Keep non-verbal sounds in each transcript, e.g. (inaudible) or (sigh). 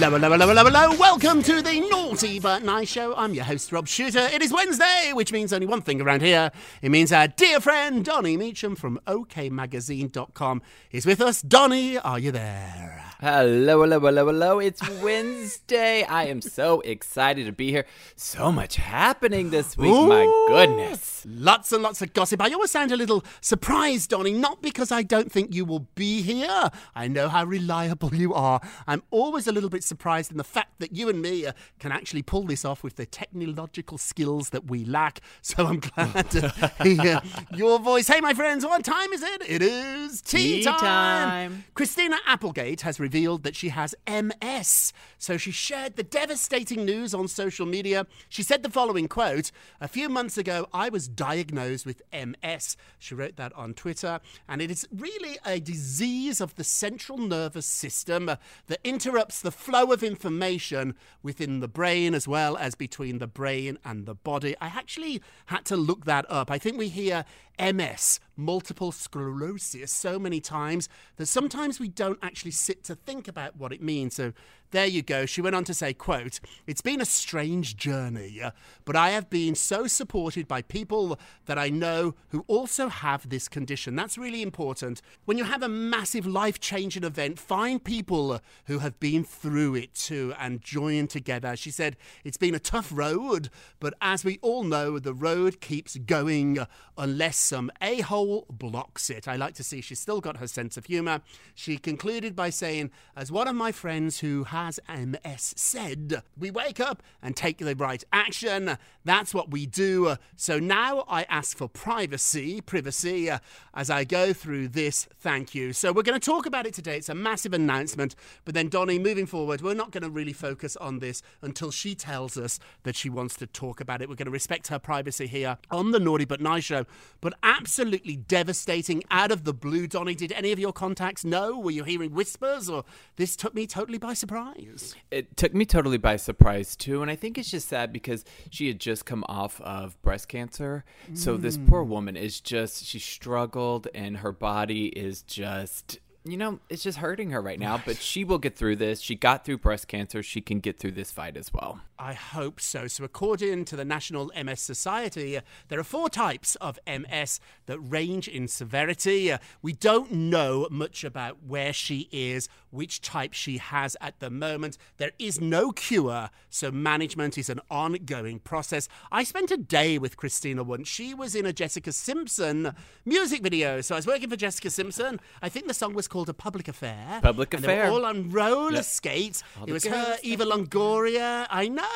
Hello, hello, hello, hello, hello. Welcome to the Naughty But Nice Show. I'm your host, Rob Shuter. It is Wednesday, which means only one thing around here. It means our dear friend Donny Meacham from OKMagazine.com is with us. Donny, are you there? Hello, hello, hello, hello. It's Wednesday. I am so excited to be here. So much happening this week. My goodness. Lots and lots of gossip. I always sound a little surprised, Donny, not because I don't think you will be here. I know how reliable you are. I'm always a little bit surprised in the fact that you and me uh, can actually pull this off with the technological skills that we lack. So I'm (laughs) glad to hear your voice. Hey, my friends, what time is it? It is tea, Tea time. Christina Applegate has revealed that she has MS. So she shared the devastating news on social media. She said the following quote A few months ago, I was diagnosed with MS. She wrote that on Twitter. And it is really a disease of the central nervous system that interrupts the flow of information within the brain as well as between the brain and the body. I actually had to look that up. I think we hear MS, multiple sclerosis, so many times that sometimes we don't actually sit to think about what it means. So there you go. She went on to say, quote, It's been a strange journey, but I have been so supported by people that I know who also have this condition. That's really important. When you have a massive life changing event, find people who have been through it too and join together. She said, It's been a tough road, but as we all know, the road keeps going unless some a hole blocks it. I like to see she's still got her sense of humour. She concluded by saying, As one of my friends who has MS said, we wake up and take the right action. That's what we do. So now I ask for privacy, privacy, uh, as I go through this. Thank you. So we're going to talk about it today. It's a massive announcement. But then, Donny, moving forward, we're not going to really focus on this until she tells us that she wants to talk about it. We're going to respect her privacy here on the Naughty But Nice show. But absolutely devastating out of the blue, Donny. Did any of your contacts know? Were you hearing whispers or this took me totally by surprise? It took me totally by surprise too, and I think it's just sad because she had just come off of breast cancer. So this poor mm. woman is just she struggled and her body is just you know, it's just hurting her right now, but she will get through this. She got through breast cancer. She can get through this fight as well. I hope so. So, according to the National MS Society, uh, there are four types of MS that range in severity. Uh, we don't know much about where she is, which type she has at the moment. There is no cure, so management is an ongoing process. I spent a day with Christina once. She was in a Jessica Simpson music video. So, I was working for Jessica Simpson. I think the song was called A Public Affair. Public and they were Affair. all on roller skates. All it was her, Eva Longoria. I know.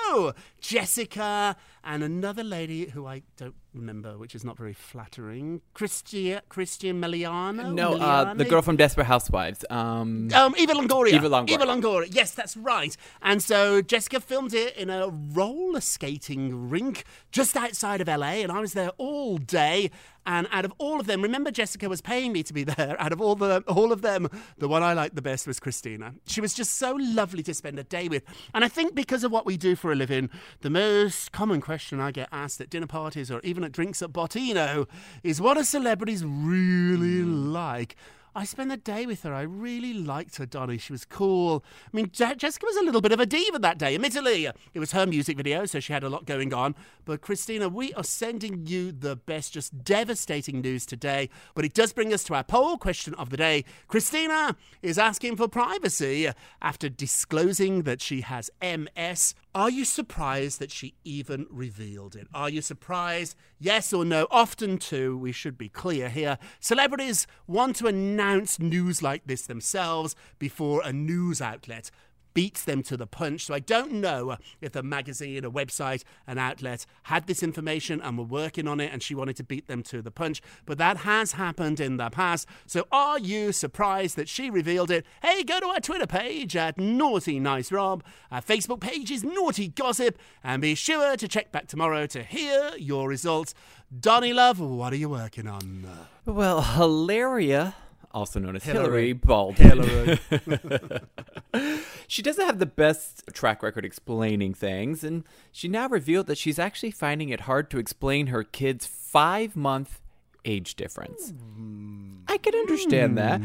Jessica and another lady who I don't remember, which is not very flattering. Christia, Christian Meliano. No, uh, the girl from Desperate Housewives. Um, Um, Eva Longoria. Eva Longoria. Eva Longoria. Yes, that's right. And so Jessica filmed it in a roller skating rink just outside of LA, and I was there all day. And out of all of them, remember Jessica was paying me to be there. (laughs) Out of all the all of them, the one I liked the best was Christina. She was just so lovely to spend a day with. And I think because of what we do for a living, the most common question I get asked at dinner parties or even at drinks at Bottino is what are celebrities really hmm. like? I spent the day with her. I really liked her, Donny. She was cool. I mean, Je- Jessica was a little bit of a diva that day, admittedly. It was her music video, so she had a lot going on. But, Christina, we are sending you the best, just devastating news today. But it does bring us to our poll question of the day. Christina is asking for privacy after disclosing that she has MS. Are you surprised that she even revealed it? Are you surprised? Yes or no? Often, too, we should be clear here. Celebrities want to announce news like this themselves before a news outlet beats them to the punch. So I don't know if a magazine, a website, an outlet had this information and were working on it and she wanted to beat them to the punch. But that has happened in the past. So are you surprised that she revealed it? Hey, go to our Twitter page at Naughty Nice Rob. Our Facebook page is Naughty Gossip. And be sure to check back tomorrow to hear your results. Donny Love, what are you working on? well, Hilaria, also known as Hillary, Hillary. Baldwin. Hillary. (laughs) She doesn't have the best track record explaining things, and she now revealed that she's actually finding it hard to explain her kid's five month age difference. Hmm. I can understand that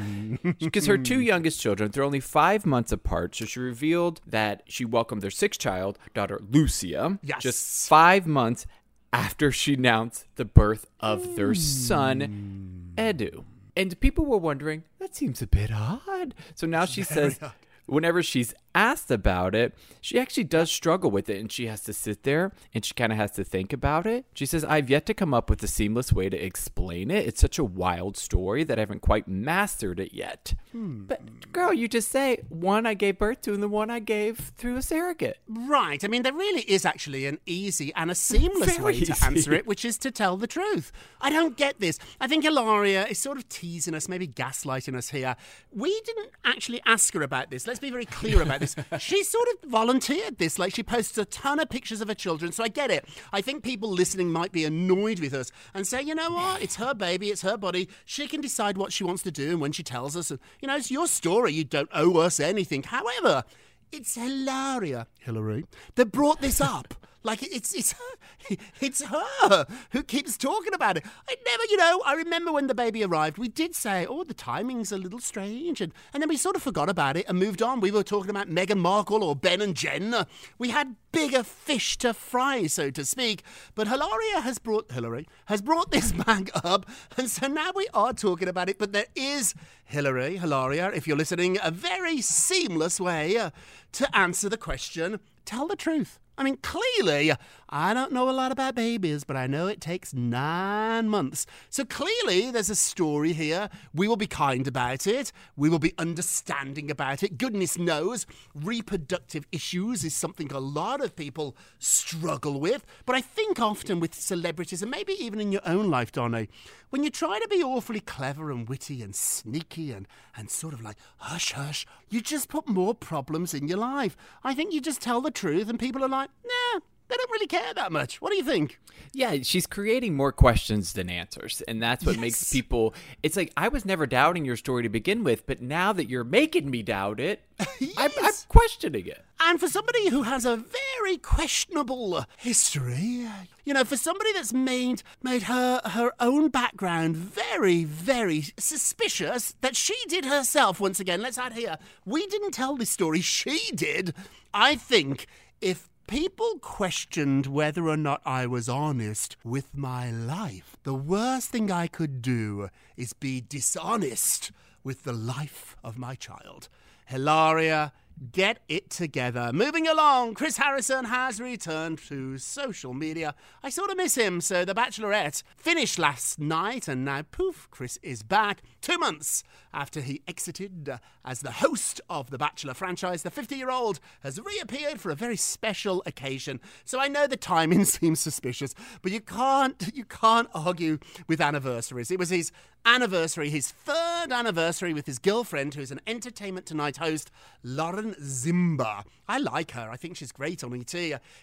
because her two youngest children, they're only five months apart. So she revealed that she welcomed their sixth child, daughter Lucia, Yes. just five months after she announced the birth of their hmm. son, Edu. And people were wondering, that seems a bit odd. So now she says, whenever she's asked about it, she actually does struggle with it and she has to sit there and she kind of has to think about it. She says, I've yet to come up with a seamless way to explain it. It's such a wild story that I haven't quite mastered it yet. Hmm. But, girl, you just say, one I gave birth to and the one I gave through a surrogate. Right. I mean, there really is actually an easy and a seamless (laughs) Very way to answer it, which is to tell the truth. I don't get this. I think Ilaria is sort of teasing us, maybe gaslighting us here. We didn't actually ask her about this. Let's be very clear (laughs) about this. (laughs) She sort of volunteered this. Like, she posts a ton of pictures of her children, so I get it. I think people listening might be annoyed with us and say, you know what? It's her baby, it's her body. She can decide what she wants to do and when she tells us. And, you know, it's your story. You don't owe us anything. However, it's Hilaria, Hillary, that brought this up. Like it's it's her, (laughs) it's her who keeps talking about it. I never, you know, I remember when the baby arrived, we did say, "Oh, the timing's a little strange," and and then we sort of forgot about it and moved on. We were talking about Meghan Markle or Ben and Jen. We had bigger fish to fry, so to speak. But Hilaria has brought Hillary has brought this (laughs) back up, and so now we are talking about it. But there is Hillary, Hilaria, if you're listening, a very seamless way to answer the question. Tell the truth. I mean, clearly, I don't know a lot about babies, but I know it takes nine months. So clearly, there's a story here. We will be kind about it. We will be understanding about it. Goodness knows, reproductive issues is something a lot of people struggle with. But I think often with celebrities, and maybe even in your own life, Donny, when you try to be awfully clever and witty and sneaky and, and sort of like hush hush, you just put more problems in your life. I think you just tell the truth, and people are like, nah, they don't really care that much. What do you think? Yeah, she's creating more questions than answers. And that's what makes people. It's like, I was never doubting your story to begin with, but now that you're making me doubt it, (laughs) I'm, I'm questioning it. And for somebody who has a very questionable history, you know, for somebody that's made made her her own background very, very suspicious that she did herself. Once again, let's add here, we didn't tell this story; she did. I think if People questioned whether or not I was honest with my life. The worst thing I could do is be dishonest with the life of my child. Hilaria, get it together. Moving along, Chris Harrison has returned to social media. I sort of miss him, so The Bachelorette finished last night, and now, poof, Chris is back. Two months after he exited uh, as the host of the Bachelor franchise, the 50 year old has reappeared for a very special occasion. So I know the timing (laughs) seems suspicious, but you can't (laughs) you can't argue with anniversaries. It was his anniversary, his third anniversary with his girlfriend, who's an Entertainment Tonight host, Lauren Zima. I like her. I think she's great on ET.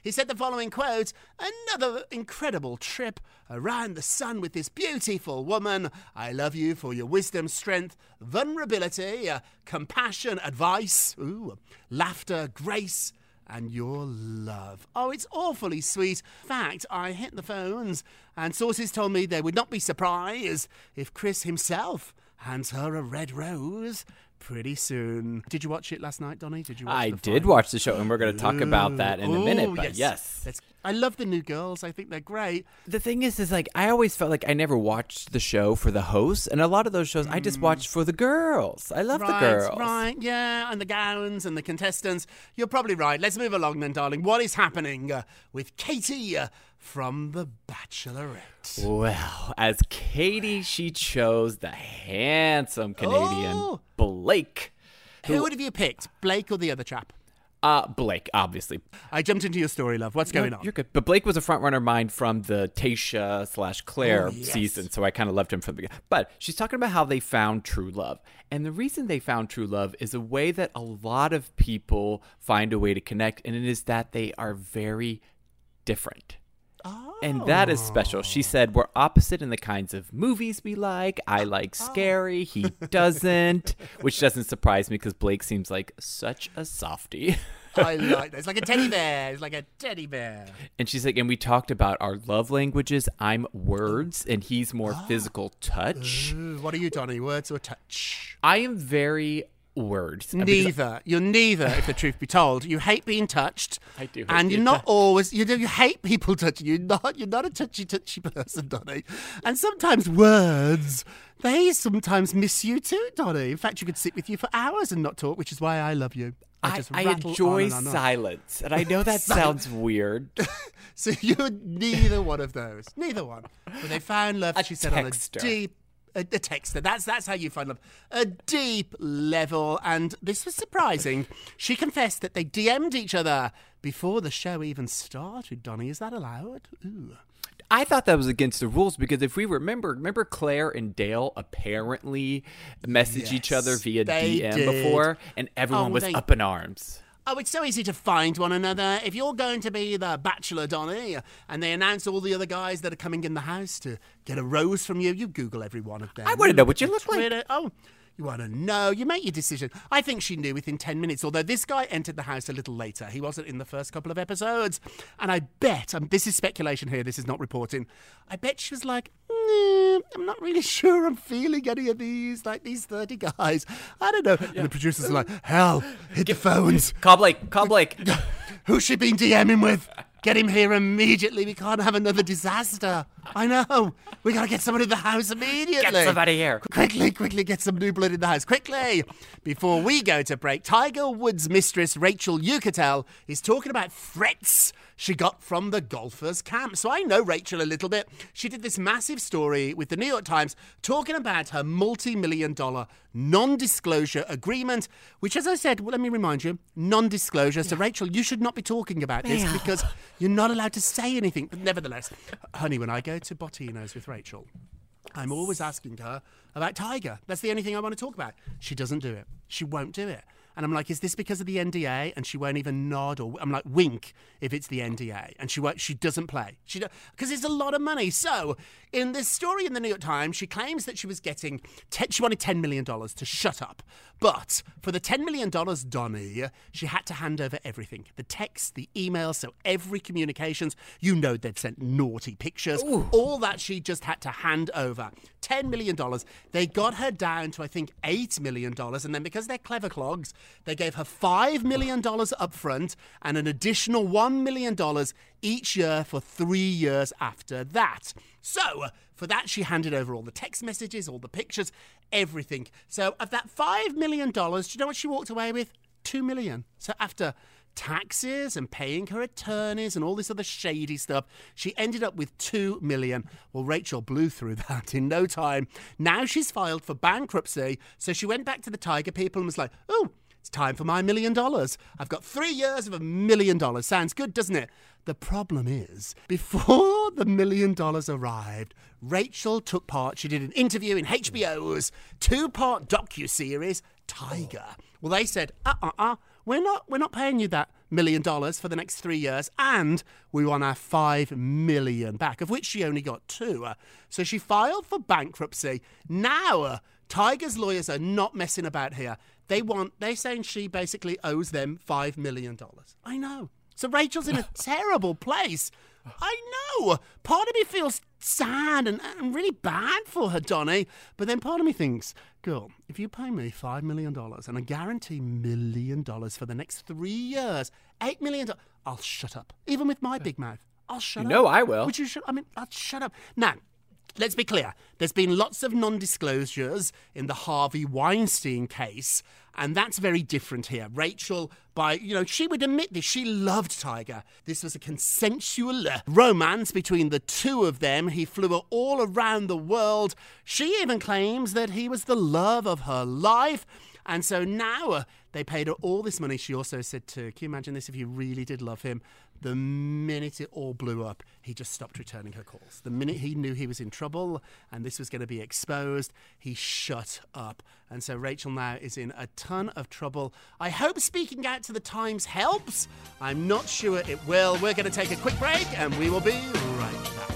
He said the following quote: "Another incredible trip around the sun with this beautiful woman. I love you for your wisdom, strength, vulnerability, compassion, advice, ooh, laughter, grace." and your love. Oh, it's awfully sweet. Fact, I hit the phones, and sources told me they would not be surprised if Chris himself hands her a red rose pretty soon. Did you watch it last night, Donny? Did you? Watch I did watch the show, and we're going to talk about that in a minute. But yes. yes. Let's- I love the new girls. I think they're great. The thing is, is like I always felt like I never watched the show for the hosts, and a lot of those shows I just watched for the girls. I love Mm. right, the girls. Right, yeah, and the gowns and the contestants. You're probably right. Let's move along then, darling. What is happening uh, with Katie uh, from The Bachelorette? Well, as Katie, she chose the handsome Canadian Oh. Blake. Who would have you picked, Blake or the other chap? Uh, Blake, obviously. I jumped into your story, love. What's going No, on? You're good. But Blake was a frontrunner of mine from the Tayshia slash Claire Oh, yes. season, so I kind of loved him from the beginning. But she's talking about how they found true love. And the reason they found true love is a way that a lot of people find a way to connect, and it is that they are very different. And that is special. She oh. said, We're opposite in the kinds of movies we like. I like oh. scary. He doesn't, which doesn't surprise me because Blake seems like such a softie. I like that. (laughs) It's like a teddy bear. It's like a teddy bear. And she's like, and we talked about our love languages. I'm words, and he's more (gasps) physical touch. Ooh, what are you, Donny? Words or touch? I am very words. Neither. You're neither, if the truth be told. You hate being touched. I do hate And you're not touched. always you do you hate people touching you. Not you're not a touchy touchy person, Donny. And sometimes words they sometimes miss you too, Donny. In fact, you could sit with you for hours and not talk, which is why I love you. I, just I rattle enjoy on and on. silence, and I know that (laughs) sounds weird. (laughs) So you're neither one of those. Neither one. But they found love, A she said, texter. on a deep a, a texter. That's that's how you find love. A deep level. And this was surprising. She confessed that they DM'd each other before the show even started, Donny. Is that allowed? Ooh. I thought that was against the rules because if we remember, remember Claire and Dale apparently messaged each other via DM did. before, and everyone Oh, was they- up in arms. Oh, it's so easy to find one another. If you're going to be the bachelor, Donny, and they announce all the other guys that are coming in the house to get a rose from you, you Google every one of them. I wanna know what you look like. Oh, you want to know? You make your decision. I think she knew within 10 minutes, although this guy entered the house a little later. He wasn't in the first couple of episodes. And I bet, um, this is speculation here, this is not reporting, I bet she was like, "Nah, I'm not really (laughs) sure I'm feeling any of these, like these 30 guys. I don't know. And the producers are like, hell, hit the phones. Call Blake. Call Blake. (laughs) Who's she been DMing with? Get him here immediately. We can't have another disaster. I know. We gotta get somebody in the house immediately. Get somebody here. Quickly, quickly get some new blood in the house. Quickly. Before we go to break, Tiger Woods' mistress, Rachel Uchitel, is talking about threats she got from the golfers' camp. So I know Rachel a little bit. She did this massive story with the New York Times talking about her multi million dollar non disclosure agreement, which, as I said, well, let me remind you, non disclosure. So, Rachel, you should not be talking about this because you're not allowed to say anything. But nevertheless, honey, when I go to Bottino's with Rachel, I'm always asking her about Tiger. That's the only thing I want to talk about. She doesn't do it. She won't do it. And I'm like, is this because of the NDA? And she won't even nod or I'm like, wink if it's the NDA. And she won't. She doesn't play. She because it's a lot of money. So in this story in the New York Times, she claims that she was getting. Te- she wanted ten million dollars to shut up. But for the ten million dollars, Donny, she had to hand over everything: the text, the emails, so every communications. You know they'd sent naughty pictures. All that she just had to hand over. $10 million. They got her down to, I think, $8 million. And then because they're clever clogs, They gave her $5 million up front and an additional $1 million each year for three years after that. So, for that, she handed over all the text messages, all the pictures, everything. So, of that $5 million, do you know what she walked away with? 2 million. So, after taxes and paying her attorneys and all this other shady stuff. She ended up with 2 million. Well, Rachel blew through (laughs) that in no time. Now she's filed for bankruptcy. So she went back to the Tiger people and was like, oh, it's time for my million dollars. I've got three years of a million dollars. Sounds good, doesn't it? The problem is, before the million dollars arrived, Rachel took part. She did an interview in HBO's two-part docu-series, Tiger. Well, they said, uh-uh-uh, we're not, we're not paying you that million dollars for the next three years, and we want our five million back, of which she only got two. Uh, So she filed for bankruptcy. Now, uh, Tiger's lawyers are not messing about here. They want, they're saying she basically owes them five million dollars. I know. So Rachel's in a (laughs) terrible place. I know. Part of me feels sad and, and really bad for her, Donny. But then part of me thinks, girl, if you pay me $5 million and I guarantee million dollars for the next three years, $8 million, I'll shut up. Even with my big mouth. I'll shut up. You up. know I will. Would you shut I mean, I'll shut up. Now, Let's be clear. There's been lots of non disclosures in the Harvey Weinstein case, and that's very different here. Rachel, by, you know, she would admit this. She loved Tiger. This was a consensual romance between the two of them. He flew her all around the world. She even claims that he was the love of her life. And so now uh, they paid her all this money. She also said to, can you imagine this if you really did love him? The minute it all blew up, he just stopped returning her calls. The minute he knew he was in trouble and this was going to be exposed, he shut up. And so Rachel now is in a ton of trouble. I hope speaking out to the Times helps. I'm not sure it will. We're going to take a quick break and we will be right back.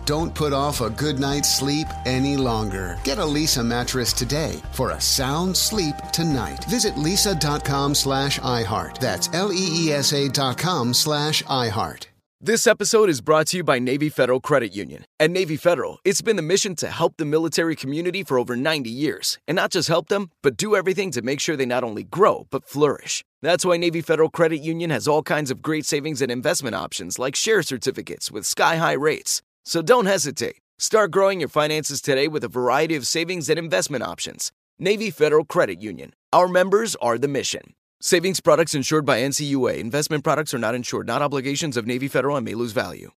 Don't put off a good night's sleep any longer. Get a Leesa mattress today for a sound sleep tonight. Visit leesa.com slash iHeart. That's L-E-E-S-A dot com slash iHeart. This episode is brought to you by Navy Federal Credit Union. At Navy Federal, it's been the mission to help the military community for over 90 years. And not just help them, but do everything to make sure they not only grow, but flourish. That's why Navy Federal Credit Union has all kinds of great savings and investment options like share certificates with sky high rates. So don't hesitate. Start growing your finances today with a variety of savings and investment options. Navy Federal Credit Union. Our members are the mission. Savings products insured by NCUA. Investment products are not insured, not obligations of Navy Federal and may lose value.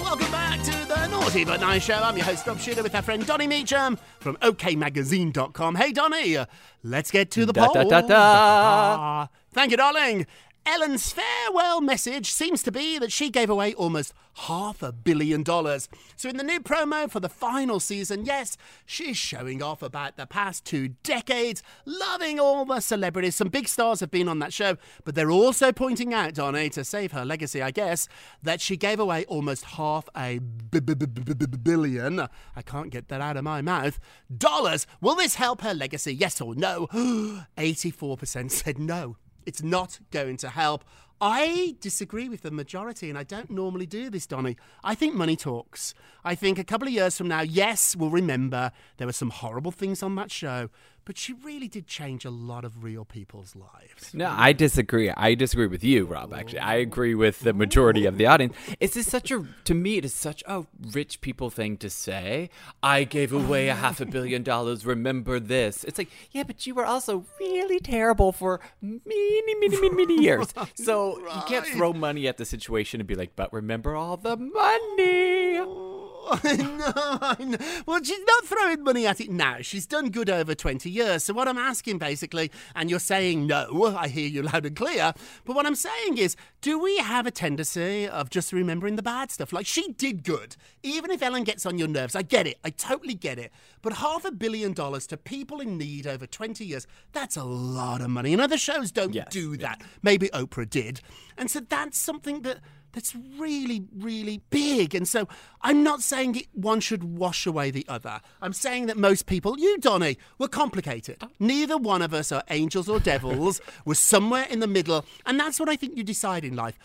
Welcome back to the Naughty But Nice Show. I'm your host, Rob Shuter, with our friend Donny Meacham from OKMagazine.com. Hey, Donny, uh, let's get to the Da, poll. da, da, da. Thank you, darling. Ellen's farewell message seems to be that she gave away almost half a billion dollars. So, in the new promo for the final season, yes, she's showing off about the past two decades, loving all the celebrities. Some big stars have been on that show, but they're also pointing out, Donny, to save her legacy, I guess, that she gave away almost half a billion. I can't get that out of my mouth. Dollars. Will this help her legacy? Yes or no? (gasps) 84% said no. It's not going to help. I disagree with the majority, and I don't normally do this, Donny. I think money talks. I think a couple of years from now, yes, we'll remember there were some horrible things on that show, but she really did change a lot of real people's lives. No, I disagree. I disagree with you, Rob. Actually, I agree with the majority of the audience. It's just such a to me. It is such a rich people thing to say. I gave away a half a billion dollars. Remember this? It's like, yeah, but you were also really terrible for many, many, many, many years. So you can't throw money at the situation and be like, but remember all the money. (laughs) I know, I know. Well, she's not throwing money at it now. She's done good over 20 years. So, what I'm asking basically, and you're saying no, I hear you loud and clear, but what I'm saying is, do we have a tendency of just remembering the bad stuff? Like, she did good. Even if Ellen gets on your nerves, I get it. I totally get it. But half a billion dollars to people in need over 20 years, that's a lot of money. And other shows don't Yes, do that. Maybe Oprah did. And so, that's something that that's really, really big. And so I'm not saying it, one should wash away the other. I'm saying that most people, you, Donny, were complicated. Neither one of us are angels or devils. (laughs) we're somewhere in the middle. And that's what I think you decide in life.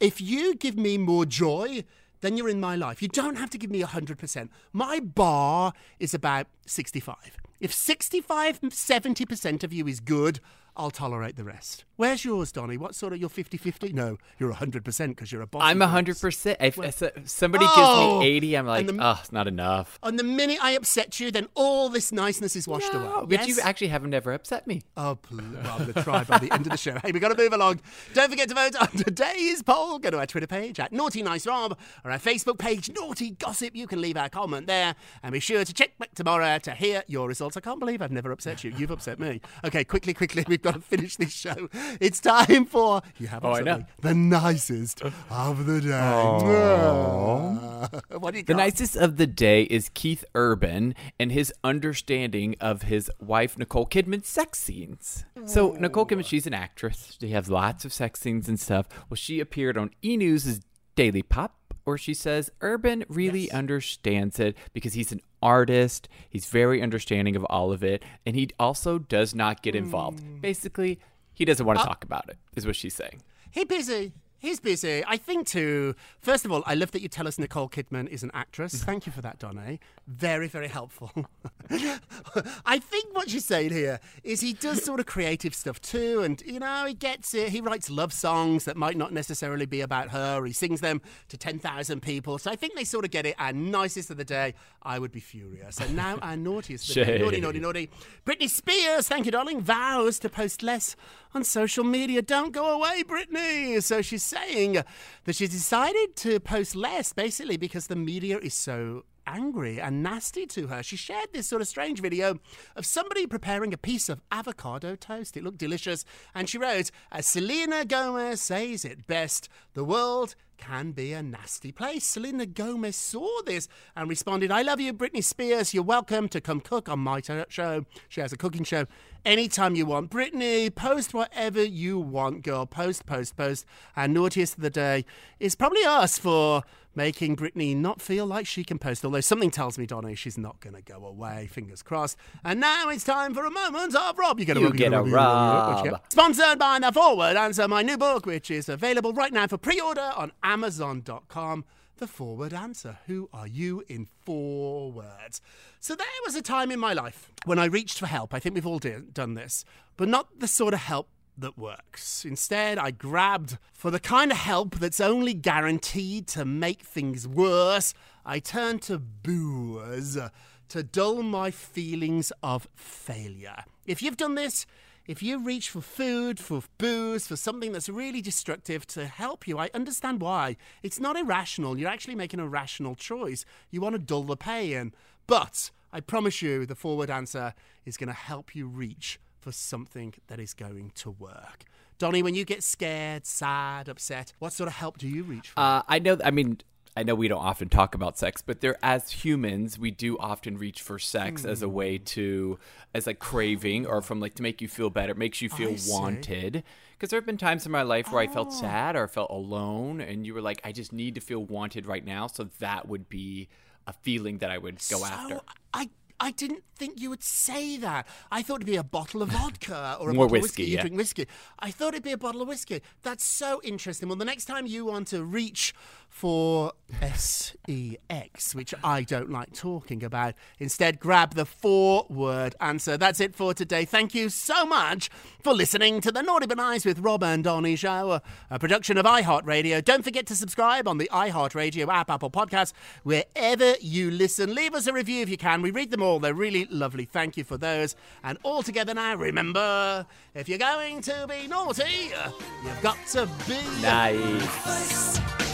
If you give me more joy, then you're in my life. You don't have to give me 100%. My bar is about 65. If 65, 70% of you is good, I'll tolerate the rest. Where's yours, Donny? What sort of, you're 50 50? No, you're 100% because you're a boss. I'm hundred percent. If Well- if somebody Oh! gives me oh! eighty, I'm like, the- oh, it's not enough. And the minute I upset you, then all this niceness is washed away. Oh, but you actually have never upset me. Oh, well, I'm going to try by the end of the show. Hey, we've got to move along. Don't forget to vote on today's poll. Go to our Twitter page at Naughty Nice Rob or our Facebook page, Naughty Gossip. You can leave our comment there. And be sure to check back tomorrow to hear your results. I can't believe I've never upset you. You've upset me. Okay, quickly, quickly. We've got to finish this show. It's time for, you have Oh, I upset know. me, the nicest of the day. (laughs) what do you The got? nicest of the day is Keith Urban and his understanding of his wife Nicole Kidman's sex scenes. So Nicole Kidman, she's an actress. She has lots of sex scenes and stuff. Well, she appeared on E News' Daily Pop, where she says Urban really understands it because he's an artist. He's very understanding of all of it, and he also does not get involved. Hmm. Basically, he doesn't want to uh, talk about it. Is what she's saying. He busy. He's busy. I think too. First of all, I love that you tell us Nicole Kidman is an actress. (laughs) Thank you for that, Donny. Very, very helpful. (laughs) I think what she's saying here is he does sort of creative stuff too, and you know he gets it. He writes love songs that might not necessarily be about her. He sings them to ten thousand people. So I think they sort of get it. And nicest of the day, I would be furious. And now our naughtiest of the day, naughty, naughty, naughty. Britney Spears, thank you, darling, vows to post less on social media. Don't go away, Britney. So she's saying that she decided to post less, basically, because the media is so angry and nasty to her. She shared this sort of strange video of somebody preparing a piece of avocado toast. It looked delicious. And she wrote, as Selena Gomez says it best, the world can be a nasty place. Selena Gomez saw this and responded, I love you, Britney Spears. You're welcome to come cook on my show. She has a cooking show anytime you want. Britney, post whatever you want, girl. Post, post, post. And naughtiest of the day is probably us for making Britney not feel like she can post. Although something tells me, Donny, she's not going to go away. Fingers crossed. And now it's time for a moment of Rob. You get a You Rob. get a Rob, Rob. Rob. Sponsored by The Four-Word Answer, my new book, which is available right now for pre order on Amazon.com. The Four-Word Answer. Who are you in four words? So there was a time in my life when I reached for help. I think we've all do- done this, but not the sort of help that works. Instead, I grabbed for the kind of help that's only guaranteed to make things worse. I turned to booze to dull my feelings of failure. If you've done this, if you reach for food, for booze, for something that's really destructive to help you, I understand why. It's not irrational. You're actually making a rational choice. You want to dull the pain. But I promise you, the four-word answer is going to help you reach for something that is going to work. Donnie, when you get scared, sad, upset, what sort of help do you reach for? Uh, I know. I mean, I know we don't often talk about sex, but there, as humans, we do often reach for sex as a hmm. way to, as like craving or from like to make you feel better, it makes you feel I wanted. Because there have been times in my life where I felt oh. sad or felt alone, and you were like, I just need to feel wanted right now. So that would be a feeling that I would go So, after. I I didn't think you would say that. I thought it'd be a bottle of (laughs) vodka or a More bottle whiskey, of whiskey. You yeah. drink whiskey. I thought it'd be a bottle of whiskey. That's so interesting. Well, the next time you want to reach for sex, which I don't like talking about, instead grab the four-word answer. That's it for today. Thank you so much for listening to the Naughty But Nice with Rob and Donny show, a, production of iHeartRadio. Don't forget to subscribe on the iHeartRadio app, Apple Podcasts, wherever you listen. Leave us a review if you can. We read them all. They're really lovely. Thank you for those. And all together now, remember, if you're going to be naughty, you've got to be nice.